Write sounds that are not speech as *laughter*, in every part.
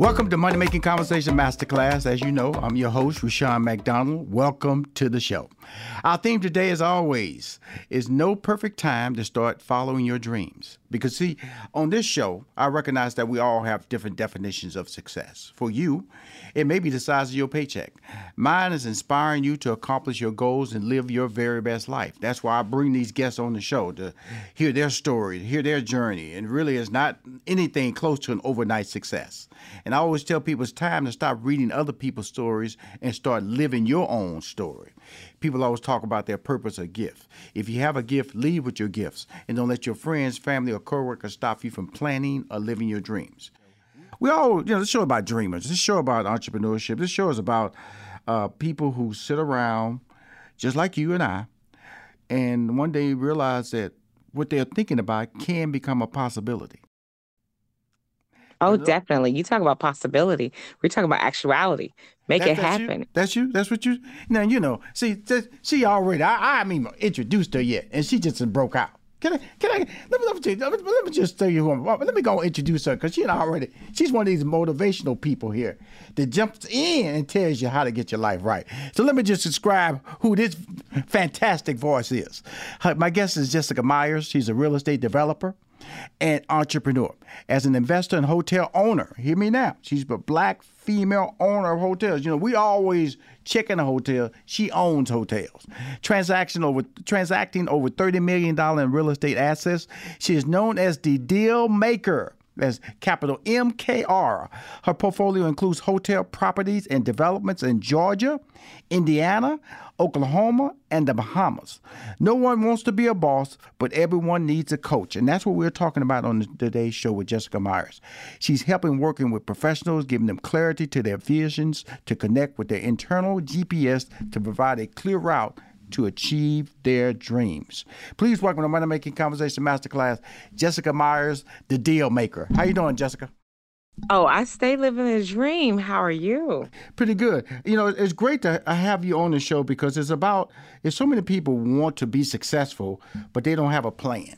Welcome to Money Making Conversation Masterclass. As you know, I'm your host, Rushion McDonald. Welcome to the show. Our theme today, as always, is no perfect time to start following your dreams. Because, see, on this show, I recognize that we all have different definitions of success. For you, it may be the size of your paycheck. Mine is inspiring you to accomplish your goals and live your very best life. That's why I bring these guests on the show to hear their story, hear their journey, and really it's not anything close to an overnight success. And I always tell people it's time to stop reading other people's stories and start living your own story. People always talk about their purpose or gift. If you have a gift, lead with your gifts and don't let your friends, family, or coworkers stop you from planning or living your dreams. We all, you know, this show about dreamers. This show about entrepreneurship. This show is about uh, people who sit around, just like you and I, and one day realize that what they're thinking about can become a possibility. Oh, definitely. You talk about possibility. We're talking about actuality. Make That- it that's you? happen. That's you. That's what you. Now you know. See, that, she already. I, I haven't even introduced her yet, and she just broke out. Can I? Can I? Let me let me, let me, let me just tell you who I'm. Let me go introduce her because she already. She's one of these motivational people here that jumps in and tells you how to get your life right. So let me just describe who this fantastic voice is. My guest is Jessica Myers. She's a real estate developer and entrepreneur. As an investor and hotel owner, hear me now. She's a black female owner of hotels. You know, we always check in a hotel. She owns hotels. Transaction over transacting over $30 million in real estate assets. She is known as the deal maker. That's capital MKR. Her portfolio includes hotel properties and developments in Georgia, Indiana, Oklahoma, and the Bahamas. No one wants to be a boss, but everyone needs a coach. And that's what we're talking about on today's show with Jessica Myers. She's helping working with professionals, giving them clarity to their visions, to connect with their internal GPS to provide a clear route to achieve their dreams. Please welcome to Money Making Conversation Masterclass, Jessica Myers, the deal maker. How you doing, Jessica? Oh, I stay living a dream. How are you? Pretty good. You know, it's great to have you on the show because it's about it's so many people want to be successful, but they don't have a plan.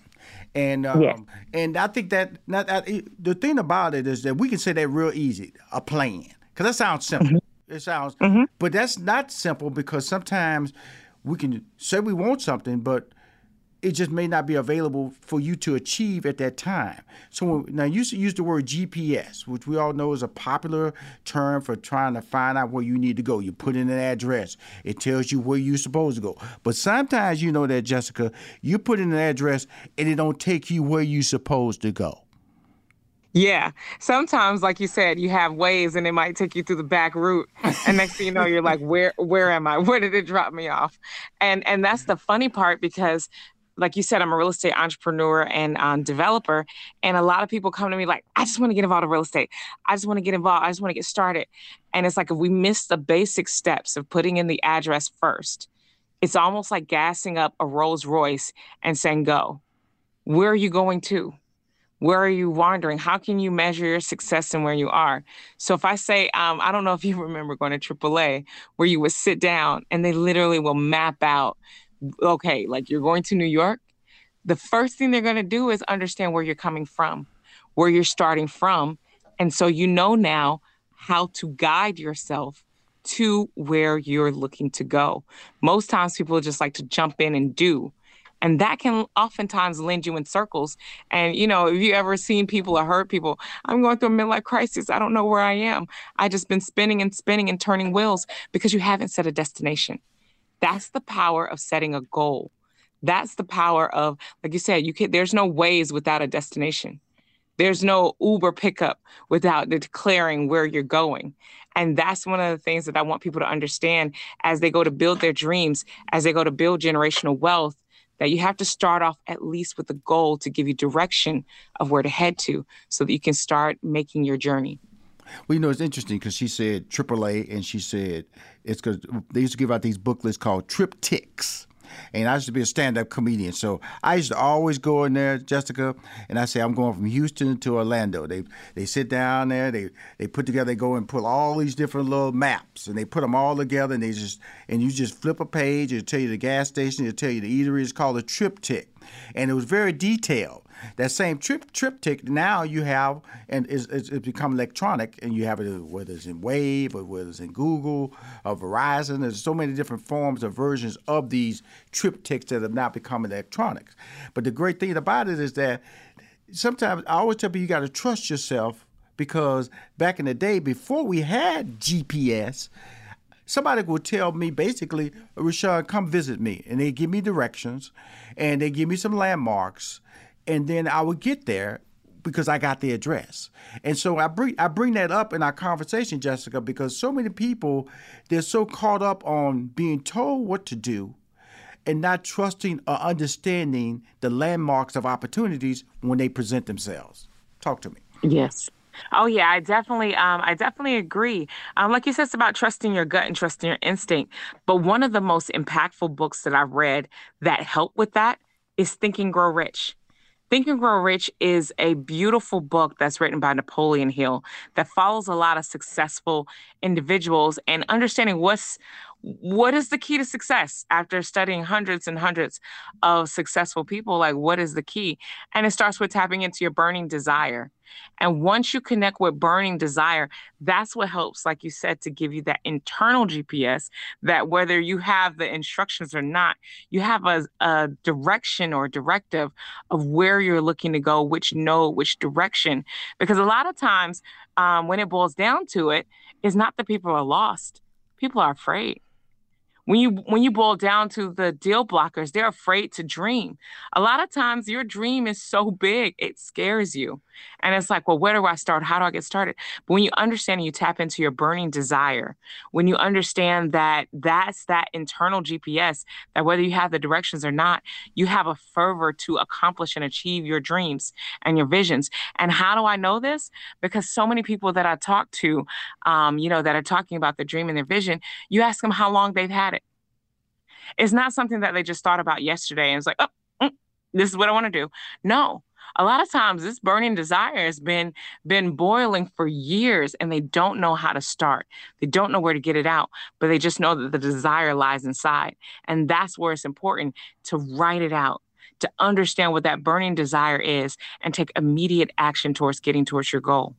And um, Yes. and I think that not that, the thing about it is that we can say that real easy, a plan, because that sounds simple. It sounds, but that's not simple because sometimes we can say we want something, but it just may not be available for you to achieve at that time. So when, now you use the word GPS, which we all know is a popular term for trying to find out where you need to go. You put in an address, it tells you where you're supposed to go. But sometimes you know that Jessica, you put in an address and it don't take you where you're supposed to go. Yeah. Sometimes, like you said, you have Waze and it might take you through the back route. And next thing you know, you're like, where where am I? *laughs* Where did it drop me off? And and that's the funny part because like you said, I'm a real estate entrepreneur and um, developer. And a lot of people come to me like, I just want to get involved in real estate. I just want to get involved. I just want to get started. And it's like if we miss the basic steps of putting in the address first, it's almost like gassing up a Rolls Royce and saying, go. Where are you going to? Where are you wandering? How can you measure your success and where you are? So if I say, um, I don't know if you *laughs* remember going to AAA, where you would sit down and they literally will map out, okay, like you're going to New York. The first thing they're going to do is understand where you're coming from, where you're starting from. And so you know now how to guide yourself to where you're looking to go. Most times people just like to jump in and do. And that can oftentimes lend you in circles. And, you know, if you ever seen people or heard people, I'm going through a midlife crisis. I don't know where I am. I just been spinning and spinning and turning wheels because you haven't set a destination. That's the power of setting a goal. That's the power of, like you said, you can there's no Waze without a destination. There's no Uber pickup without declaring where you're going. And that's one of the things that I want people to understand as they go to build their dreams, as they go to build generational wealth, that you have to start off at least with a goal to give you direction of where to head to so that you can start making your journey. Well, you know, it's interesting because she said AAA and she said it's because they used to give out these booklets called TripTiks and I used to be a stand-up comedian. So I used to always go in there, Jessica, and I say I'm going from Houston to Orlando. They they sit down there, they they put together, they go and pull all these different little maps, and they put them all together, and they just and you just flip a page. It'll tell you the gas station, it'll tell you the eatery. It's called a TripTik. and it was very detailed. That same trip TripTik now you have, and it's, it's, become electronic, and you have it whether it's in Waze or whether it's in Google or Verizon. There's so many different forms or versions of these TripTiks that have now become electronics. But the great thing about it is that sometimes I always tell people you got to trust yourself because back in the day, before we had GPS, somebody would tell me basically, Rashad, come visit me. And they give me directions and they give me some landmarks and then I would get there because I got the address. And so I bring I bring that up in our conversation, Jessica, because so many people they're so caught up on being told what to do and not trusting or understanding the landmarks of opportunities when they present themselves. Talk to me. Yes. Oh yeah, I definitely, um, I definitely agree. Um, like you said, it's about trusting your gut and trusting your instinct. But one of the most impactful books that I've read that helped with that is Think and Grow Rich. Think and Grow Rich is a beautiful book that's written by Napoleon Hill that follows a lot of successful individuals and understanding what's what is the key to success after studying hundreds and hundreds of successful people? Like what is the key? And it starts with tapping into your burning desire. And once you connect with burning desire that's what helps like you said to give you that internal gps that whether you have the instructions or not you have a, a direction or directive of where you're looking to go which node which direction. Because a lot of times um, when it boils down to it is not that people are lost. People are afraid when you when you boil down to the deal blockers they're afraid to dream. A lot of times your dream is so big it scares you and it's like well where do i start? How do i get started? But when you understand and you tap into your burning desire when you understand that that's that internal gps that whether you have the directions or not you have a fervor to accomplish and achieve your dreams and your visions. And how do i know this? Because so many people that i talk to um, you know that are talking about their dream and their vision you ask them how long they've had it. It's not something that they just thought about yesterday and it's like, oh, mm, this is what I want to do. No. A lot of times this burning desire has been been boiling for years and they don't know how to start. They don't know where to get it out, but they just know that the desire lies inside. And that's where it's important to write it out to understand what that burning desire is and take immediate action towards getting towards your goal.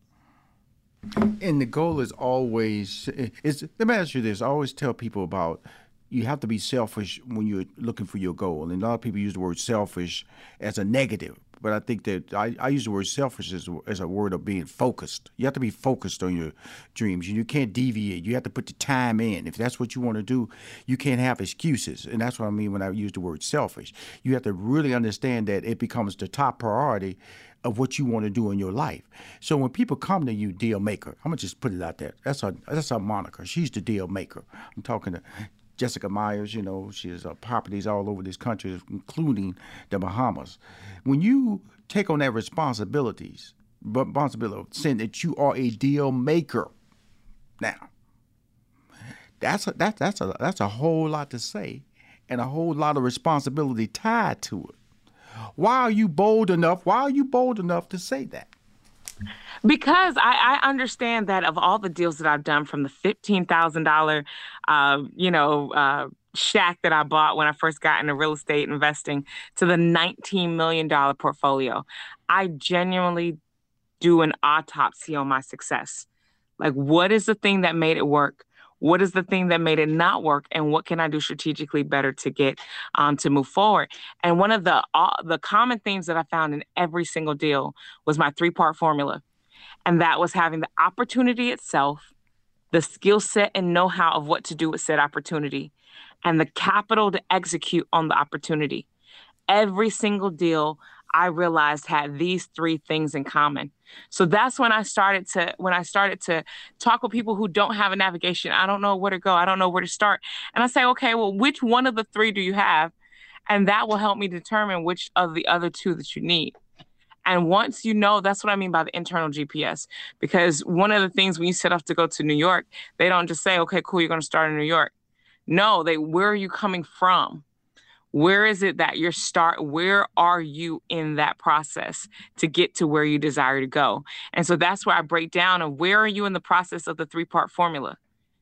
And the goal is always eh, is let me ask you this. I always tell people about you have to be selfish when you're looking for your goal. And a lot of people use the word selfish as a negative, but I think that I, I use the word selfish as, as a word of being focused. You have to be focused on your dreams. You can't deviate. You have to put the time in. If that's what you want to do, you can't have excuses. And that's what I mean when I use the word selfish. You have to really understand that it becomes the top priority of what you want to do in your life. So when people come to you, deal maker, I'm gonna just put it out there. That's our that's our moniker. She's the deal maker. I'm talking to Jessica Myers, you know, she has uh, properties all over this country, including the Bahamas. When you take on that responsibilities, responsibility, saying that you are a deal maker, now, that's a, that, that's a that's a whole lot to say, and a whole lot of responsibility tied to it. Why are you bold enough? Why are you bold enough to say that? Because I, I understand that of all the deals that I've done, from the fifteen thousand thousand uh, you know, uh, shack that I bought when I first got into real estate investing to the $19 million portfolio. I genuinely do an autopsy on my success. Like, what is the thing that made it work? What is the thing that made it not work, and what can I do strategically better to get um, to move forward? And one of the uh, the common themes that I found in every single deal was my three part formula, and that was having the opportunity itself, the skill set and know how of what to do with said opportunity, and the capital to execute on the opportunity. Every single deal I realized had these three things in common. So that's when I started to when I started to talk with people who don't have a navigation. I don't know where to go. I don't know where to start. And I say, okay, well, which one of the three do you have? And that will help me determine which of the other two that you need. And once you know, that's what I mean by the internal GPS. Because one of the things when you set off to go to New York, they don't just say, okay, cool, you're going to start in New York. No, they, where are you coming from? where is it that you're start where are you in that process to get to where you desire to go and so that's where i break down of where are you in the process of the three part formula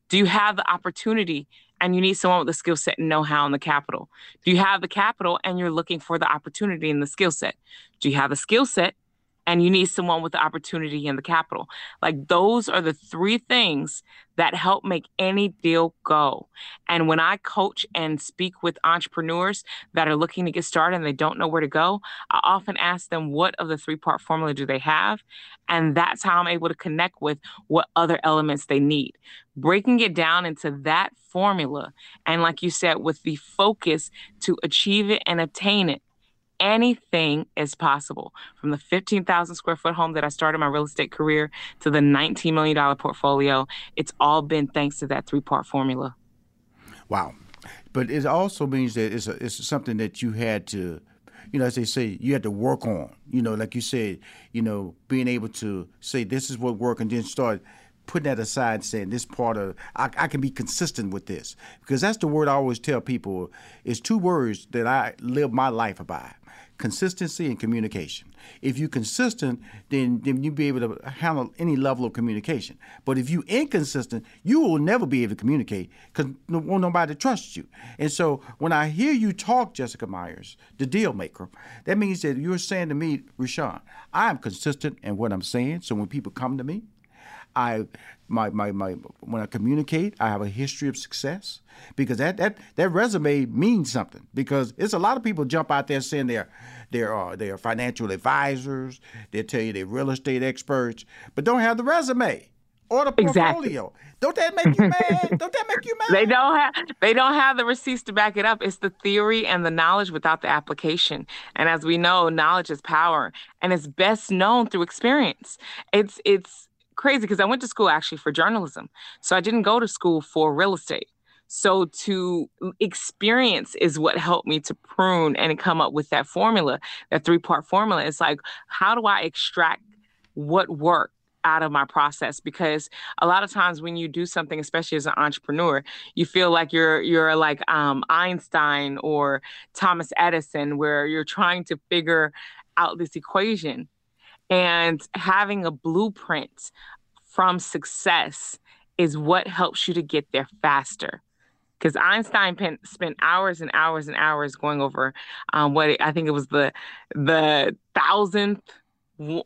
do you have the opportunity and you need someone with the skill set and know-how and the capital. Do you have the capital and you're looking for the opportunity and the skill set? Do you have the skill set and you need someone with the opportunity and the capital. Like those are the three things that help make any deal go. And when I coach and speak with entrepreneurs that are looking to get started and they don't know where to go, I often ask them what of the three part formula do they have? And that's how I'm able to connect with what other elements they need. Breaking it down into that formula. And like you said, with the focus to achieve it and obtain it anything is possible. From the 15,000 square foot home that I started my real estate career to the $19 million portfolio, it's all been thanks to that three part formula. Wow. But it also means that it's, a, it's something that you had to, you know, as they say, you had to work on. You know, like you said, you know, being able to say this is what worked and then start putting that aside saying this part of I, I, can be consistent with this because that's the word I always tell people is two words that I live my life by consistency and communication. If you're consistent, then, then you'll be able to handle any level of communication. But if you're inconsistent, you will never be able to communicate because no, won't nobody trust you. And so when I hear you talk, Jessica Myers, the deal maker, that means that you're saying to me, Rushion, I am consistent in what I'm saying. So when people come to me, I my, my, my when I communicate, I have a history of success because that, that, that resume means something because it's a lot of people jump out there saying they're they're uh, they're financial advisors, they tell you they're real estate experts, but don't have the resume or the portfolio. Exactly. Don't that make you mad? *laughs* don't that make you mad? They don't have they don't have the receipts to back it up. It's the theory and the knowledge without the application. And as we know, knowledge is power and it's best known through experience. It's it's crazy because I went to school actually for journalism. So I didn't go to school for real estate. So to experience is what helped me to prune and come up with that formula, that three part formula. It's like, how do I extract what worked? out of my process because a lot of times when you do something especially as an entrepreneur you feel like you're you're like um, einstein or thomas edison where you're trying to figure out this equation and having a blueprint from success is what helps you to get there faster. Because Einstein spent hours and hours and hours going over um, what I think it was the the thousandth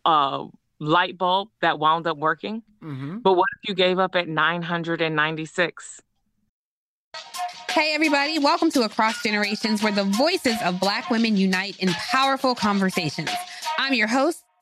uh, light bulb that wound up working. Mm-hmm. But what if you gave up at 996? Hey, everybody, welcome to Across Generations, where the voices of Black women unite in powerful conversations. I'm your host,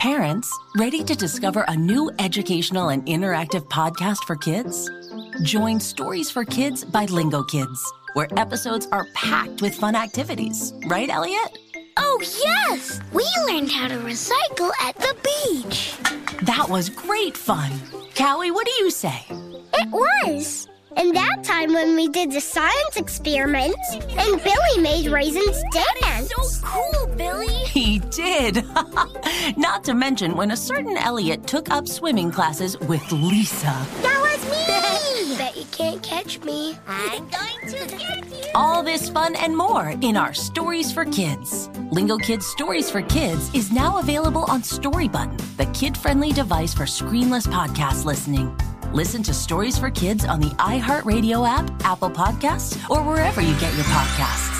Parents, ready to discover a new educational and interactive podcast for kids? Join Stories for Kids by Lingo Kids, where episodes are packed with fun activities. Right, Elliot? Oh, yes! We learned how to recycle at the beach. That was great fun. Callie, what do you say? It was. And that time when we did the science experiments and Billy made raisins dance. So cool, Billy. He did. *laughs* Not to mention when a certain Elliot took up swimming classes with Lisa. That was me. *laughs* Bet you can't catch me. I'm going to get you. All this fun and more in our Stories for Kids. Lingo Kids Stories for Kids is now available on Story Button, the kid-friendly device for screenless podcast listening. Listen to Stories for Kids on the iHeartRadio app, Apple Podcasts, or wherever you get your podcasts.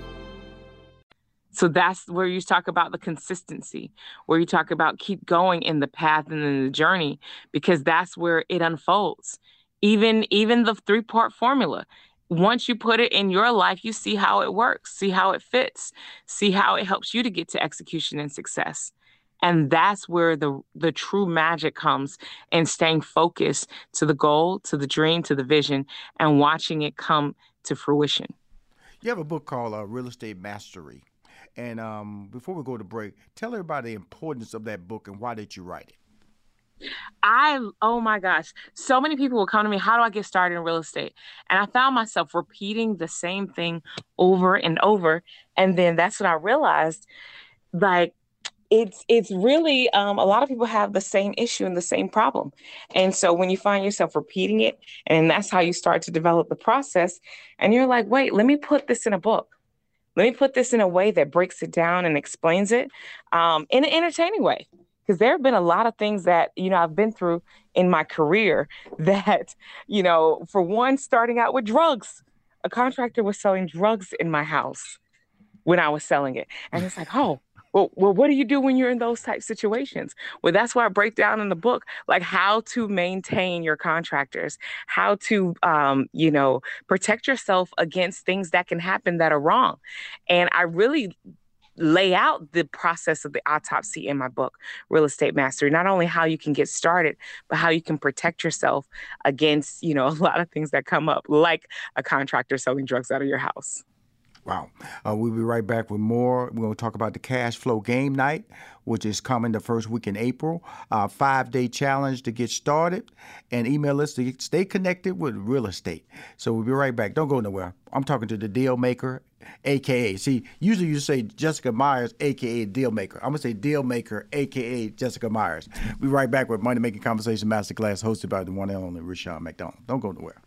So that's where you talk about the consistency, where you talk about keep going in the path and in the journey, because that's where it unfolds. Even even the three part formula, once you put it in your life, you see how it works, see how it fits, see how it helps you to get to execution and success. And that's where the the true magic comes in staying focused to the goal to the dream to the vision and watching it come to fruition. You have a book called uh, real estate mastery and um, before we go to break tell everybody the importance of that book and why did you write it I, oh my gosh, so many people will come to me, how do I get started in real estate? And I found myself repeating the same thing over and over. And then that's when I realized like it's it's really um, a lot of people have the same issue and the same problem and so when you find yourself repeating it and that's how you start to develop the process and you're like wait let me put this in a book let me put this in a way that breaks it down and explains it um, in an entertaining way. Because there have been a lot of things that you know i've been through in my career *laughs* that you know for one starting out with drugs. A contractor was selling drugs in my house when i was selling it. And it's like oh well, well, what do you do when you're in those type situations? Well, that's why I break down in the book, like how to maintain your contractors, how to, um, you know, protect yourself against things that can happen that are wrong. And I really lay out the process of the autopsy in my book, Real Estate Mastery. Not only how you can get started, but how you can protect yourself against, you know, *laughs* a lot of things that come up, like a contractor selling drugs out of your house. Wow. Uh, we'll be right back with more. We're going to talk about the cash flow game night, which is coming the first week in April. Five day challenge to get started, and email us to stay connected with real estate. So we'll be right back. Don't go nowhere. I'm talking to the deal maker, aka. See, usually you say Jessica Myers, aka deal maker. I'm gonna say deal maker, aka Jessica Myers. We'll be right back with Money Making Conversation Masterclass, hosted by the one and only Rushion McDonald. Don't go nowhere.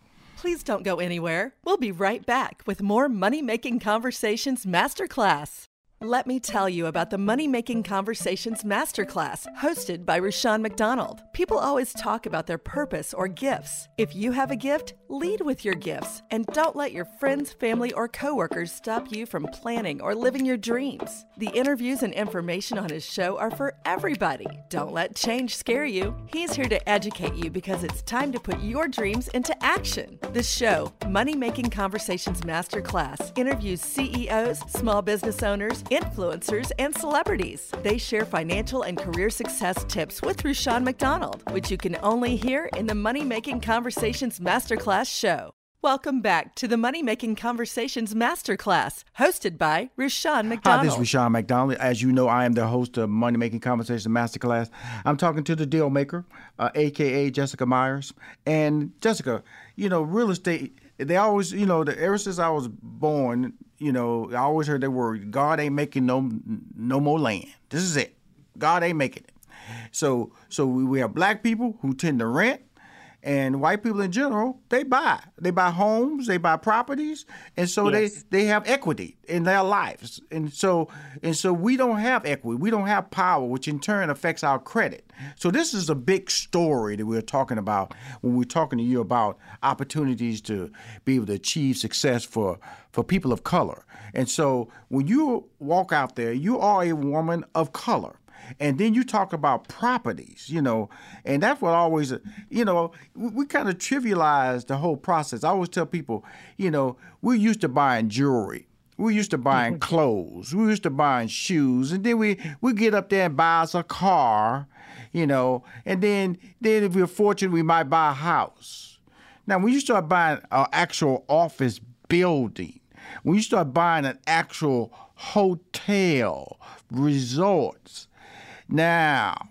Please don't go anywhere. We'll be right back with more Money Making Conversations Masterclass. Let me tell you about the Money Making Conversations Masterclass hosted by Rushion McDonald. People always talk about their purpose or gifts. If you have a gift, lead with your gifts and don't let your friends, family, or coworkers stop you from planning or living your dreams. The interviews and information on his show are for everybody. Don't let change scare you. He's here to educate you because it's time to put your dreams into action. The show, Money Making Conversations Masterclass, interviews CEOs, small business owners, influencers, and celebrities. They share financial and career success tips with Rushion McDonald, which you can only hear in the Money Making Conversations Masterclass show. Welcome back to the Money Making Conversations Masterclass, hosted by Hi, McDonald. this is Rushion McDonald. As you know, I am the host of Money Making Conversations Masterclass. I'm talking to the deal maker, uh, aka Jessica Myers. And Jessica, you know, real estate, they always, you know, the, ever since I was born, you know, I always heard that word, God ain't making no no more land. This is it. God ain't making it. So so we, we have black people who tend to rent and white people in general they buy. They buy homes they buy properties and so Yes. they they have equity in their lives. And so and so we don't have equity. We don't have power which in turn affects our credit. So this is a big story that we're talking about when we're talking to you about opportunities to be able to achieve success for for people of color. And so when you walk out there you are a woman of color and then you talk about properties, you know, and that's what always, you know, we, we kind of trivialize the whole process. I always tell people, you know, we're used to buying jewelry. We're used to buying mm-hmm. clothes. We're used to buying shoes, and then we we get up there and buy us a car, you know, and then then if we're fortunate, we might buy a house. Now, when you start buying an actual office building, when you start buying an actual hotel, resorts, now,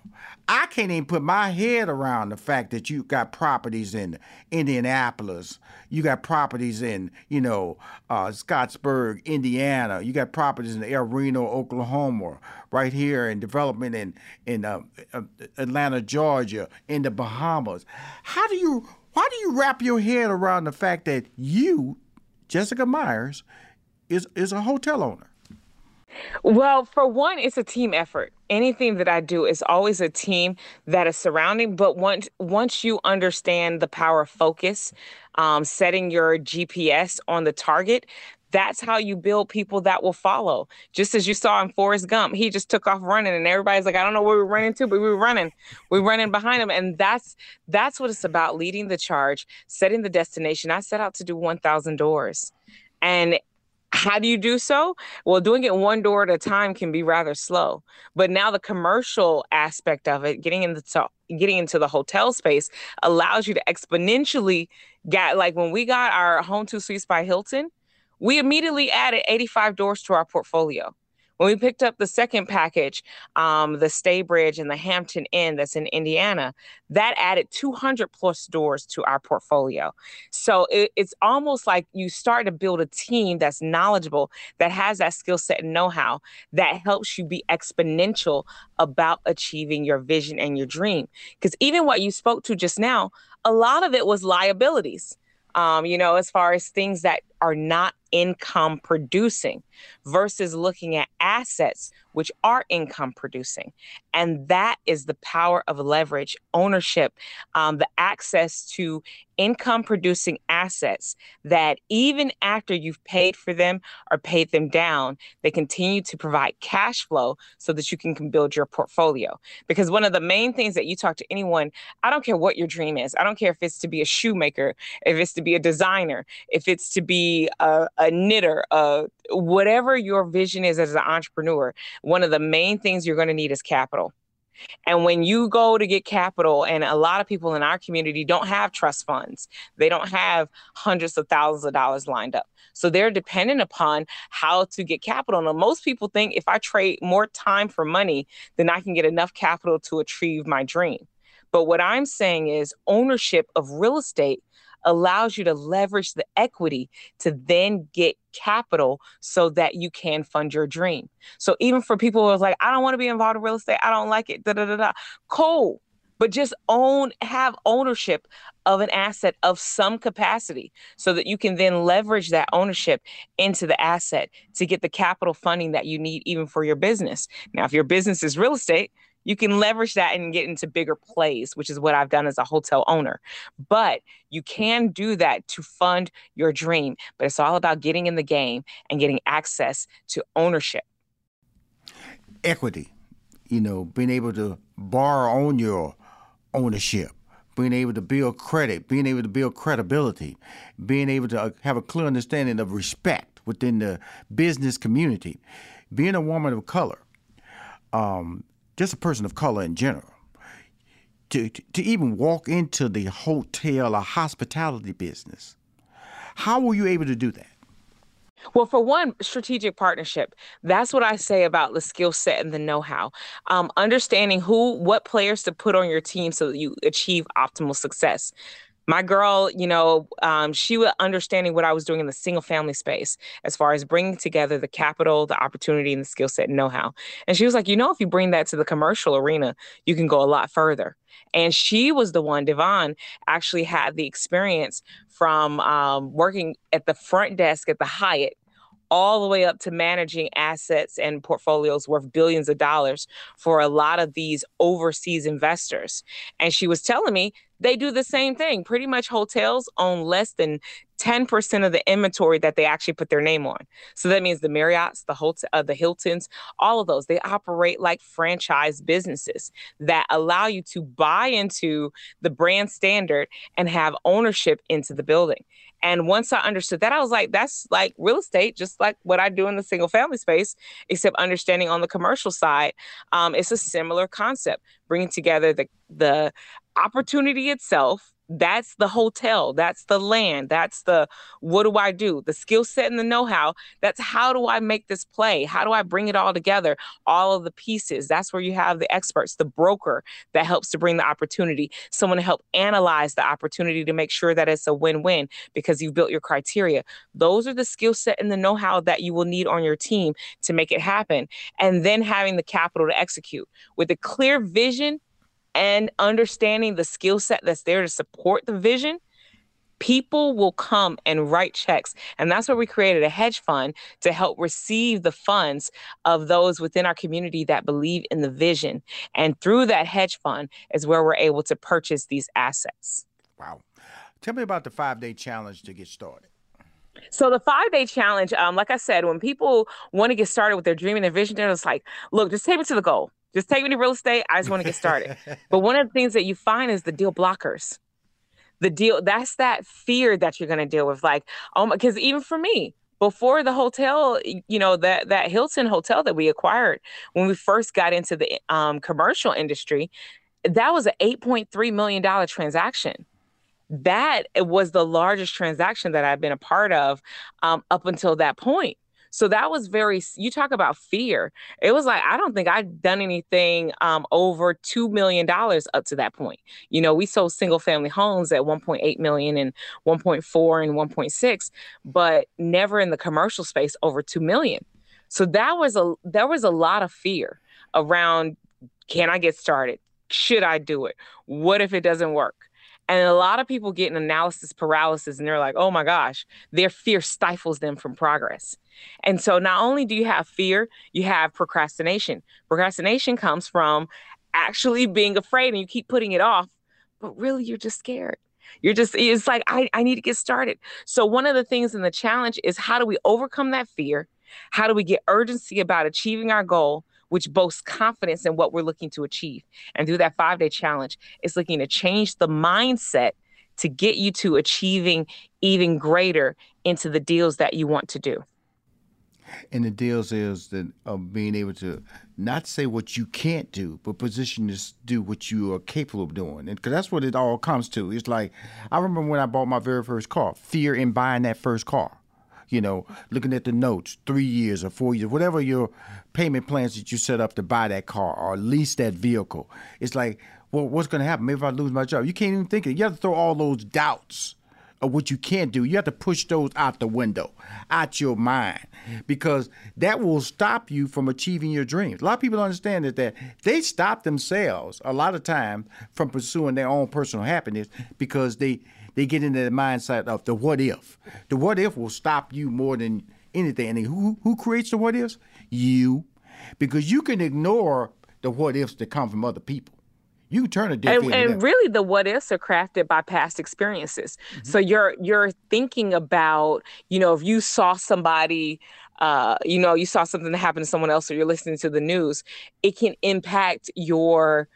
I can't even put my head around the fact that you got properties in Indianapolis. You got properties in, you know, uh, Scottsburg, Indiana. You got properties in El Reno, Oklahoma. Right here in development in in uh, uh, Atlanta, Georgia, in the Bahamas. How do you? Why do you wrap your head around the fact that you, Jessica Myers, is is a hotel owner? Well, for one, it's a team effort. Anything that I do is always a team that is surrounding. But once once you understand the power of focus, um, setting your GPS on the target, that's how you build people that will follow. Just as you saw in Forrest Gump, he just took off running, and everybody's like, "I don't know where we're running to, but we were running. We are running behind him." And that's that's what it's about: leading the charge, setting the destination. I set out to do 1,000 doors, and how do you do so? Well, doing it one door at a time can be rather slow. But now the commercial aspect of it, getting into to, getting into the hotel space, allows you to exponentially get like when we got our Home2 Suites by Hilton, we immediately added 85 doors to our portfolio. When we picked up the second package, um, the Staybridge and the Hampton Inn that's in Indiana, that added 200 plus doors to our portfolio. So it, it's almost like you start to build a team that's knowledgeable, that has that skill set and know how, that helps you be exponential about achieving your vision and your dream. Because even what you spoke to just now, a lot of it was liabilities. Um, you know, as far as things that are not income producing versus looking at assets which are income producing. And that is the power of leverage, ownership, um, the access to income producing assets that even after you've paid for them or paid them down, they continue to provide cash flow so that you can, can build your portfolio. Because one of the main things that you talk to anyone, I don't care what your dream is, I don't care if it's to be a shoemaker, if it's to be a designer, if it's to be a, a knitter, whatever your vision is as an entrepreneur, one of the main things you're going to need is capital. And when you go to get capital, and a lot of people in our community don't have trust funds, they don't have hundreds of thousands of dollars lined up. So they're dependent upon how to get capital. And most people think if I trade more time for money, then I can get enough capital to achieve my dream. But what I'm saying is ownership of real estate allows you to leverage the equity to then get capital so that you can fund your dream. So even for people who are like, I don't want to be involved in real estate, I don't like it, da da da da. Cool. But just own, have ownership of an asset of some capacity so that you can then leverage that ownership into the asset to get the capital funding that you need even for your business. Now, if your business is real estate, you can leverage that and get into bigger plays, which is what I've done as a hotel owner. But you can do that to fund your dream. But it's all about getting in the game and getting access to ownership. Equity, you know, being able to borrow on your ownership, being able to build credit, being able to build credibility, being able to uh, have a clear understanding of respect within the business community, being a woman of color. Um, just a person of color in general, to, to, to even walk into the hotel or hospitality business, How were you able to do that? Well, for one, strategic partnership. That's what I say about the skill set and the know-how. Um, understanding who, what players to put on your team so that you achieve optimal success my girl, you know, um, she was understanding what I was doing in the single family space as far as bringing together the capital, the opportunity, and the skill set and know how. And she was like, you know, if you bring that to the commercial arena, you can go a lot further. And she was the one, Devon actually had the experience from um, working at the front desk at the Hyatt all the way up to managing assets and portfolios worth billions of dollars for a lot of these overseas investors. And she was telling me they do the same thing. Pretty much hotels own less than 10% of the inventory that they actually put their name on. So that means the Marriotts, the uh, the Hiltons, all of those, they operate like franchise businesses that allow you to buy into the brand standard and have ownership into the building. And once I understood that, I was like, that's like real estate, just like what I do in the single family space, except understanding on the commercial side, um, it's a similar concept, bringing together the the opportunity itself that's the hotel that's the land that's the what do i do? The skill set and the know-how that's how do i make this play? How do i bring it all together? All of the pieces that's where you have the experts the broker that helps to bring the opportunity someone to help analyze the opportunity to make sure that it's a win-win because you've built your criteria. Those are the skill set and the know-how that you will need on your team to make it happen. And then having the capital to execute. With a clear vision and understanding the skill set that's there to support the vision, people will come and write checks. And that's where we created a hedge fund to help receive the funds of those within our community that believe in the vision. And through that hedge fund is where we're able to purchase these assets. Wow. Tell me about the five day challenge to get started. So the five day challenge, um, like I said, when people want to get started with their dream and their vision, they're just like, look, just take me to the goal. Just take me to real estate. I just want to get started. *laughs* but one of the things that you find is the deal blockers. The deal that's that fear that you're going to deal with. Like, oh my, because even for me, before the hotel, you know, that that Hilton hotel that we acquired when we first got into the um, commercial industry, that was an 8.3 million dollar transaction that was the largest transaction that I've been a part of um, up until that point. So that was very, you talk about fear. It was like, I don't think I'd done anything um, over $2 million up to that point. You know, we sold single family homes at 1.8 million and 1.4 and 1.6, but never in the commercial space over 2 million. So that was a, there was a lot of fear around, can I get started? Should I do it? What if it doesn't work? And a lot of people get an analysis paralysis and they're like, oh my gosh, their fear stifles them from progress. And so not only do you have fear, you have procrastination. Procrastination comes from actually being afraid and you keep putting it off, but really you're just scared. You're just, it's like, I, I need to get started. So, one of the things in the challenge is how do we overcome that fear? How do we get urgency about achieving our goal? Which boasts confidence in what we're looking to achieve. And through that five day challenge, it's looking to change the mindset to get you to achieving even greater into the deals that you want to do. And the deals is that of being able to not say what you can't do, but position to do what you are capable of doing. And because that's what it all comes to. It's like I remember when I bought my very first car, fear in buying that first car you know, looking at the notes, three years or four years, whatever your payment plans that you set up to buy that car or lease that vehicle. It's like, well, what's going to happen? Maybe if I lose my job, you can't even think it. You have to throw all those doubts of what you can't do. You have to push those out the window, out your mind, because that will stop you from achieving your dreams. A lot of people understand that, that they stop themselves a lot of times from pursuing their own personal happiness because they they get into the mindset of the what if. The what if will stop you more than anything. And who who creates the what ifs? You, because you can ignore the what ifs that come from other people. You turn a deaf and, and really the what ifs are crafted by past experiences. Mm-hmm. So you're you're thinking about, you know, if you saw somebody uh, you know, you saw something that happened to someone else or you're listening to the news, it can impact your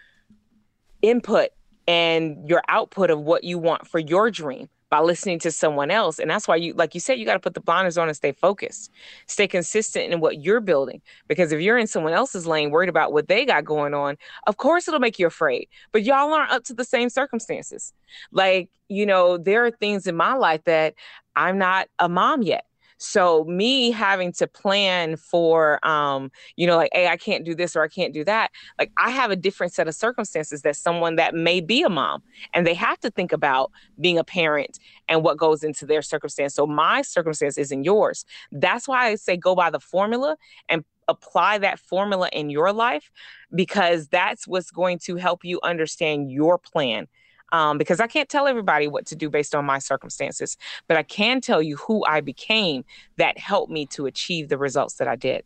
input and your output of what you want for your dream by listening to someone else. And that's why you, like you said, you got to put the blinders on and stay focused, stay consistent in what you're building. Because if you're in someone else's lane, worried about what they got going on, of course it'll make you afraid. But y'all aren't up to the same circumstances. Like, you know, there are things in my life that I'm not a mom yet. So me having to plan for um, you know, like, hey, I can't do this or I can't do that. Like I have a different set of circumstances that someone that may be a mom and they have to think about being a parent and what goes into their circumstance. So my circumstance isn't yours. That's why I say go by the formula and apply that formula in your life because that's what's going to help you understand your plan um, because I can't tell everybody what to do based on my circumstances, but I can tell you who I became that helped me to achieve the results that I did.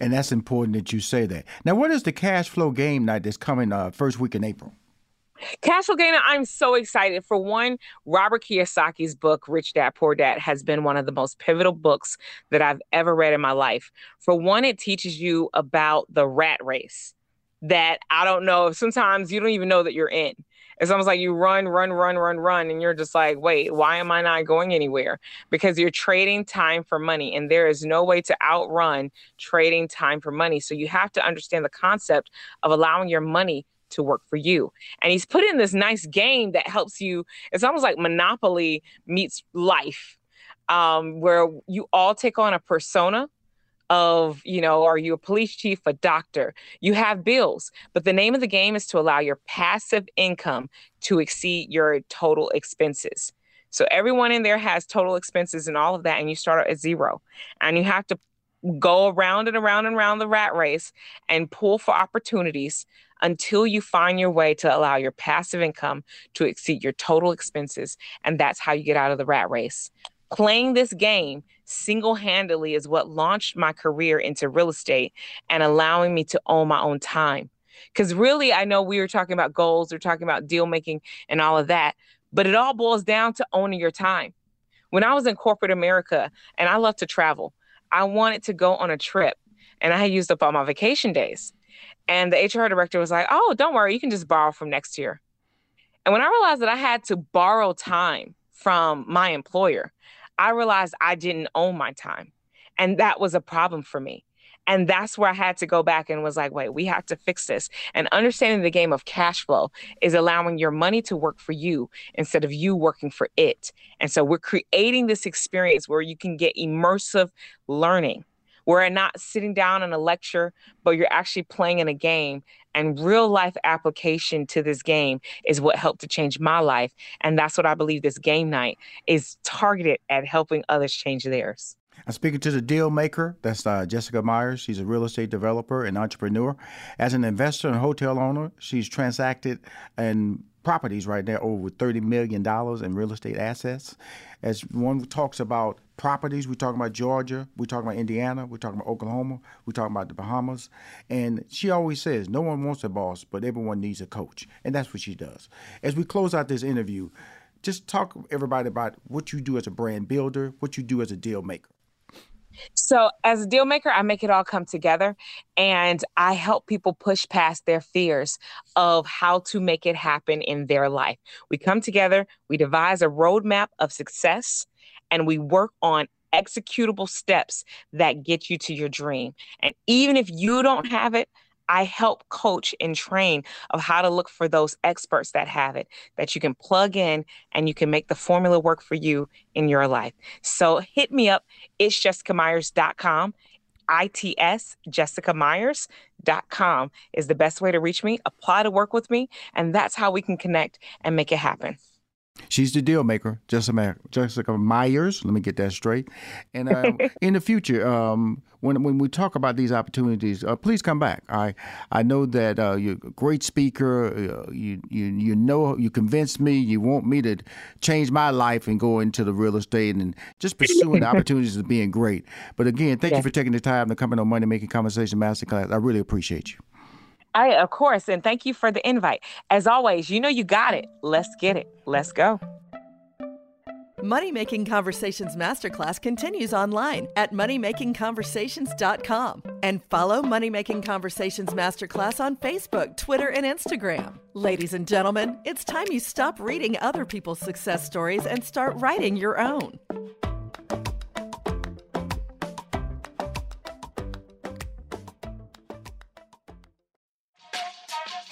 And that's important that you say that. Now, what is the cash flow game night that's coming uh, first week in April? Cash flow game. I'm so excited. For one, Robert Kiyosaki's book, Rich Dad Poor Dad, has been one of the most pivotal books that I've ever read in my life. For one, it teaches you about the rat race that I don't know. Sometimes you don't even know that you're in. It's almost like you run, run, run, run, run, and you're just like, wait, why am I not going anywhere? Because you're trading time for money, and there is no way to outrun trading time for money. So you have to understand the concept of allowing your money to work for you. And he's put in this nice game that helps you. It's almost like Monopoly meets life, um, where you all take on a persona of, you know, are you a police chief, a doctor? You have bills, but the name of the game is to allow your passive income to exceed your total expenses. So everyone in there has total expenses and all of that, and you start at zero. And you have to go around and around and around the rat race and pull for opportunities until you find your way to allow your passive income to exceed your total expenses. And that's how you get out of the rat race. Playing this game single handedly is what launched my career into real estate and allowing me to own my own time. Because really, I know we were talking about goals, we're talking about deal making and all of that, but it all boils down to owning your time. When I was in corporate America and I love to travel, I wanted to go on a trip and I had used up all my vacation days. And the HR director was like, Oh, don't worry, you can just borrow from next year. And when I realized that I had to borrow time from my employer, I realized I didn't own my time. And that was a problem for me. And that's where I had to go back and was like, wait, we have to fix this. And understanding the game of cash flow is allowing your money to work for you instead of you working for it. And so we're creating this experience where you can get immersive learning we're not sitting down in a lecture, but you're actually playing in a game. And real life application to this game is what helped to change my life. And that's what I believe this game night is targeted at helping others change theirs. I'm speaking to the deal maker. That's uh, Jessica Myers. She's a real estate developer and entrepreneur. As an investor and hotel owner, she's transacted and properties right now over $30 million in real estate assets. As one talks about properties, we're talking about Georgia, we're talking about Indiana, we're talking about Oklahoma, we're talking about the Bahamas. And she always says, no one wants a boss, but everyone needs a coach. And that's what she does. As we close out this interview, just talk everybody about what you do as a brand builder, what you do as a deal maker. So, as a deal maker, I make it all come together and I help people push past their fears of how to make it happen in their life. We come together, we devise a roadmap of success, and we work on executable steps that get you to your dream. And even if you don't have it, I help coach and train of how to look for those experts that have it, that you can plug in and you can make the formula work for you in your life. So hit me up. It's jessicamyers.com. ITS Jessica Myers.com is the best way to reach me. Apply to work with me, and that's how we can connect and make it happen. She's the deal maker, Jessica, Jessica Myers. Let me get that straight. And uh, *laughs* in the future, um, when when we talk about these opportunities, uh, please come back. I I know that uh, you're a great speaker. Uh, you you you know you convinced me. You want me to change my life and go into the real estate and just pursuing the *laughs* opportunities of being great. But again, thank yeah. you for taking the time to come in on Money Making Conversation Masterclass. I really appreciate you. I, of course, and thank you for the invite. As always, you know you got it. Let's get it. Let's go. Money Making Conversations Masterclass continues online at moneymakingconversations.com and follow Money Making Conversations Masterclass on Facebook, Twitter, and Instagram. Ladies and gentlemen, it's time you stop reading other people's success stories and start writing your own.